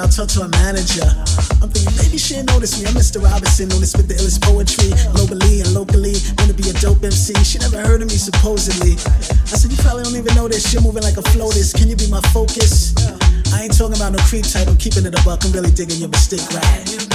I'll talk to a manager. I'm thinking maybe she ain't notice me. I'm Mr. Robinson, known to spit the illest poetry globally and locally. Wanna be a dope MC. She never heard of me supposedly. I said you probably don't even know this. Shit moving like a floatus. Can you be my focus? I ain't talking about no creep type. I'm keeping it a buck. I'm really digging your mistake right.